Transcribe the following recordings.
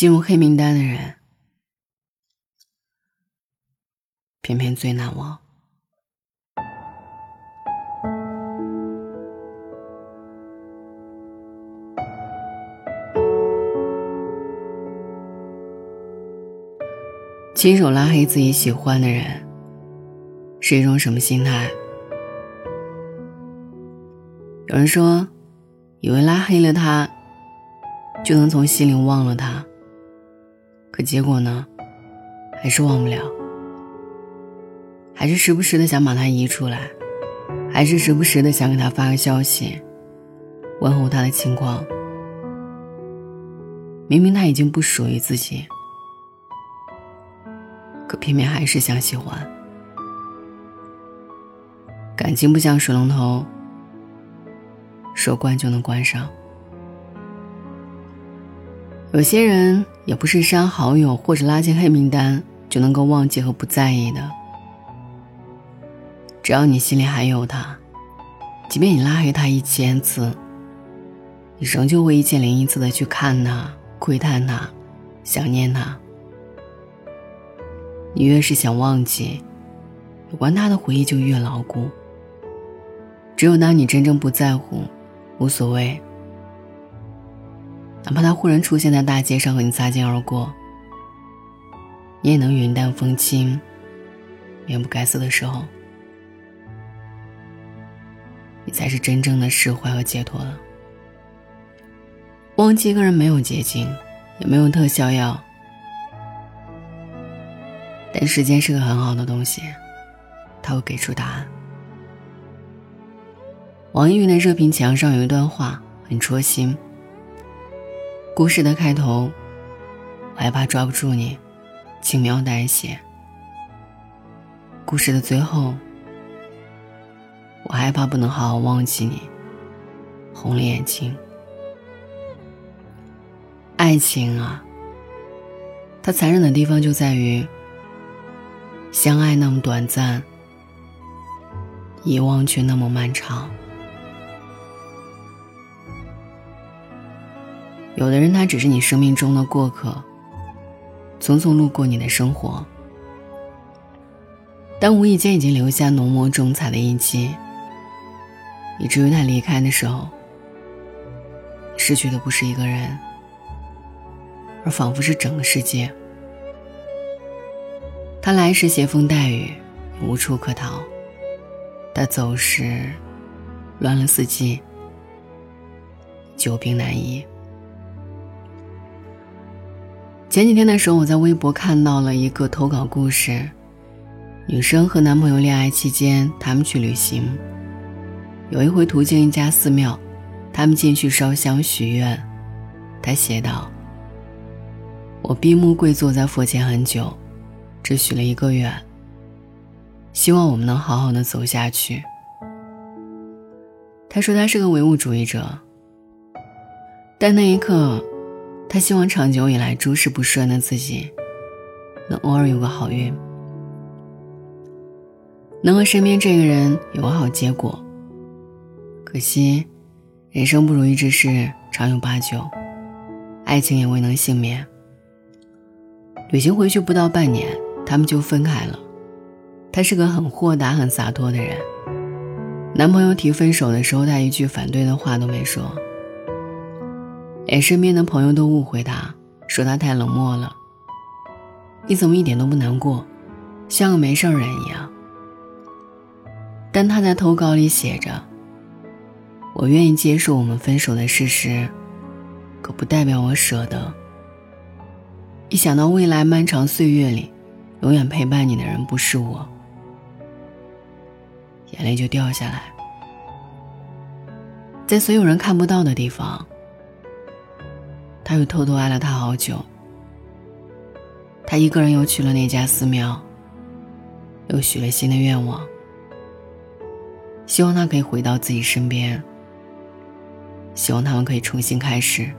进入黑名单的人，偏偏最难忘。亲手拉黑自己喜欢的人，是一种什么心态？有人说，以为拉黑了他，就能从心里忘了他。可结果呢，还是忘不了，还是时不时的想把他移出来，还是时不时的想给他发个消息，问候他的情况。明明他已经不属于自己。可偏偏还是想喜欢，感情不像水龙头，说关就能关上。有些人也不是删好友或者拉进黑名单就能够忘记和不在意的，只要你心里还有他，即便你拉黑他一千次，你仍旧会一千零一次的去看他、窥探他、想念他。你越是想忘记，有关他的回忆就越牢固。只有当你真正不在乎、无所谓，哪怕他忽然出现在大街上和你擦肩而过，你也能云淡风轻、面不改色的时候，你才是真正的释怀和解脱了。忘记一个人没有捷径，也没有特效药。但时间是个很好的东西，它会给出答案。网易云的热评墙上有一段话很戳心。故事的开头，我害怕抓不住你，轻描淡写；故事的最后，我害怕不能好好忘记你，红了眼睛。爱情啊，它残忍的地方就在于。相爱那么短暂，遗忘却那么漫长。有的人，他只是你生命中的过客，匆匆路过你的生活，但无意间已经留下浓墨重彩的印记，以至于他离开的时候，失去的不是一个人，而仿佛是整个世界。他来时携风带雨，无处可逃；他走时，乱了四季，久病难医。前几天的时候，我在微博看到了一个投稿故事：女生和男朋友恋爱期间，他们去旅行，有一回途经一家寺庙，他们进去烧香许愿。他写道：“我闭目跪坐在佛前很久。”只许了一个愿，希望我们能好好的走下去。他说他是个唯物主义者，但那一刻，他希望长久以来诸事不顺的自己，能偶尔有个好运，能和身边这个人有个好结果。可惜，人生不如意之事常有八九，爱情也未能幸免。旅行回去不到半年。他们就分开了。他是个很豁达、很洒脱的人。男朋友提分手的时候，他一句反对的话都没说，连身边的朋友都误会他，说他太冷漠了。你怎么一点都不难过，像个没事人一样？但他在投稿里写着：“我愿意接受我们分手的事实，可不代表我舍得。一想到未来漫长岁月里……”永远陪伴你的人不是我，眼泪就掉下来。在所有人看不到的地方，他又偷偷爱了他好久。他一个人又去了那家寺庙，又许了新的愿望，希望他可以回到自己身边，希望他们可以重新开始。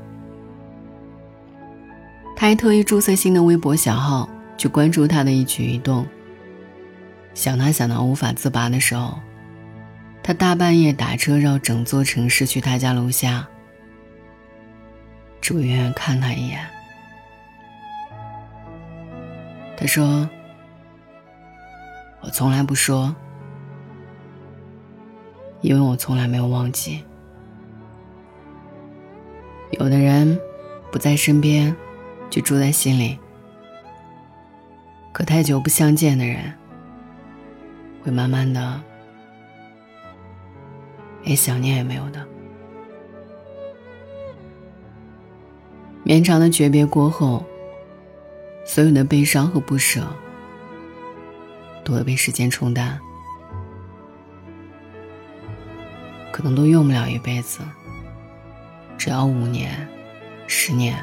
他还特意注册新的微博小号。去关注他的一举一动。想他想到无法自拔的时候，他大半夜打车绕整座城市去他家楼下，只为远远看他一眼。他说：“我从来不说，因为我从来没有忘记。有的人不在身边，就住在心里。可太久不相见的人，会慢慢的连想念也没有的。绵长的诀别过后。”所有的悲伤和不舍，都会被时间冲淡，可能都用不了一辈子，只要五年、十年。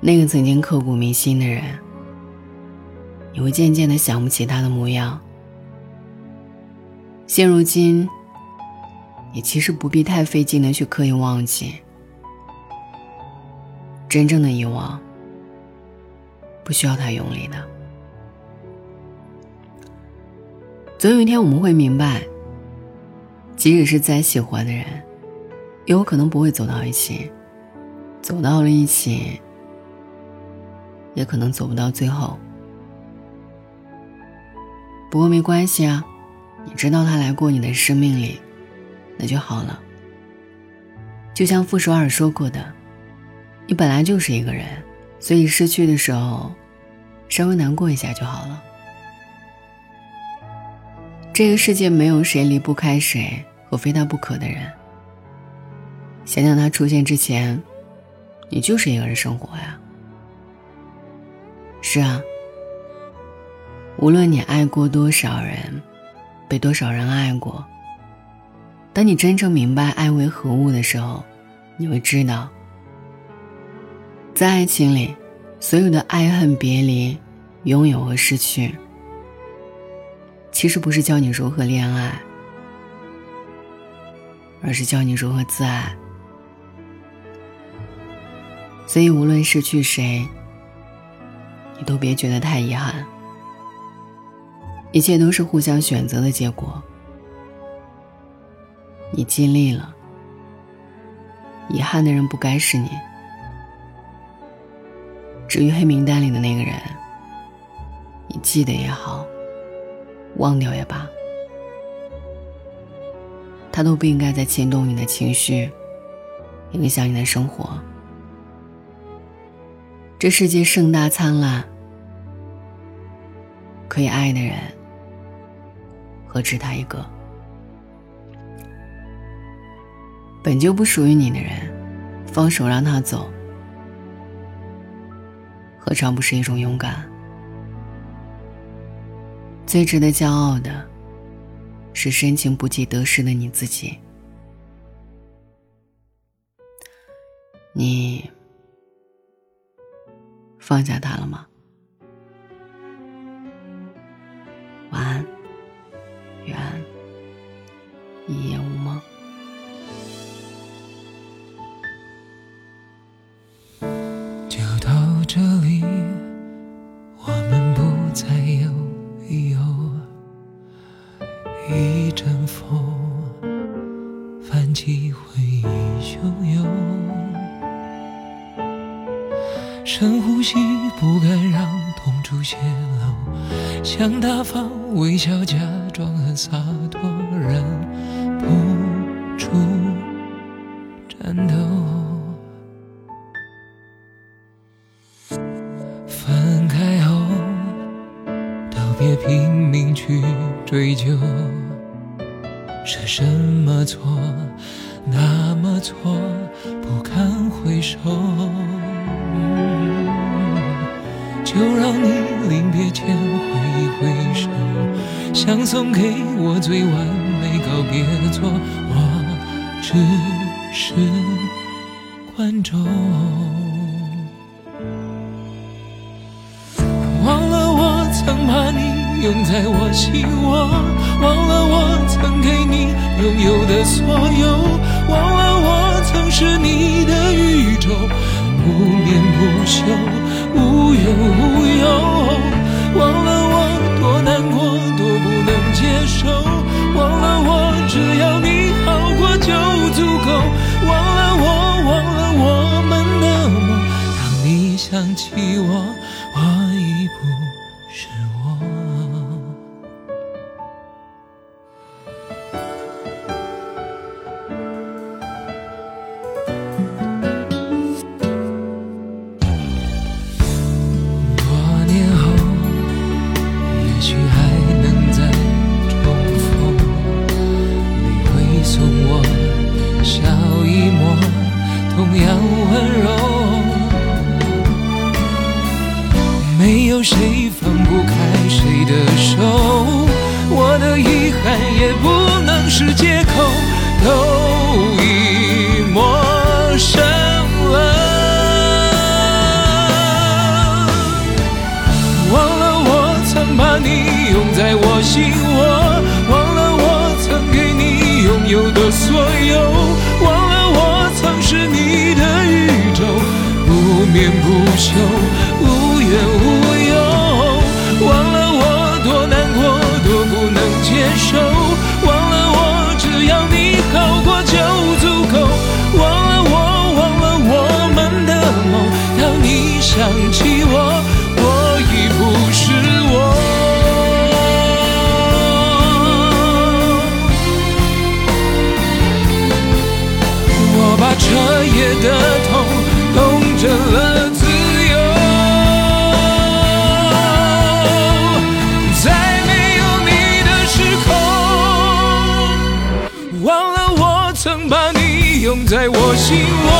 那个曾经刻骨铭心的人，你会渐渐的想不起他的模样。现如今，你其实不必太费劲的去刻意忘记。真正的遗忘，不需要太用力的。总有一天我们会明白，即使是再喜欢的人，也有可能不会走到一起；走到了一起，也可能走不到最后。不过没关系啊，你知道他来过你的生命里，那就好了。就像傅首尔说过的。你本来就是一个人，所以失去的时候，稍微难过一下就好了。这个世界没有谁离不开谁和非他不可的人。想想他出现之前，你就是一个人生活呀。是啊，无论你爱过多少人，被多少人爱过，当你真正明白爱为何物的时候，你会知道。在爱情里，所有的爱恨别离、拥有和失去，其实不是教你如何恋爱，而是教你如何自爱。所以，无论失去谁，你都别觉得太遗憾。一切都是互相选择的结果。你尽力了，遗憾的人不该是你。至于黑名单里的那个人，你记得也好，忘掉也罢，他都不应该再牵动你的情绪，影响你的生活。这世界盛大灿烂，可以爱的人何止他一个？本就不属于你的人，放手让他走。何尝不是一种勇敢？最值得骄傲的，是深情不计得失的你自己。你放下他了吗？深呼吸，不敢让痛处泄露。想大方微笑，假装很洒脱，忍是什么错，那么错，不堪回首。就让你临别前挥一挥手，想送给我最完美告别作，我只是观众。忘了我曾把你。拥在我心窝，忘了我曾给你拥有的所有，忘了我曾是你的宇宙，不眠不休，无忧无忧，忘了我多难过，多不能接受，忘了我只要你好过就足够，忘了我，忘了我们的梦，当你想起我，我已不。关心我忘了我曾给你拥有的所有忘了我曾是你的宇宙不眠不休。我心我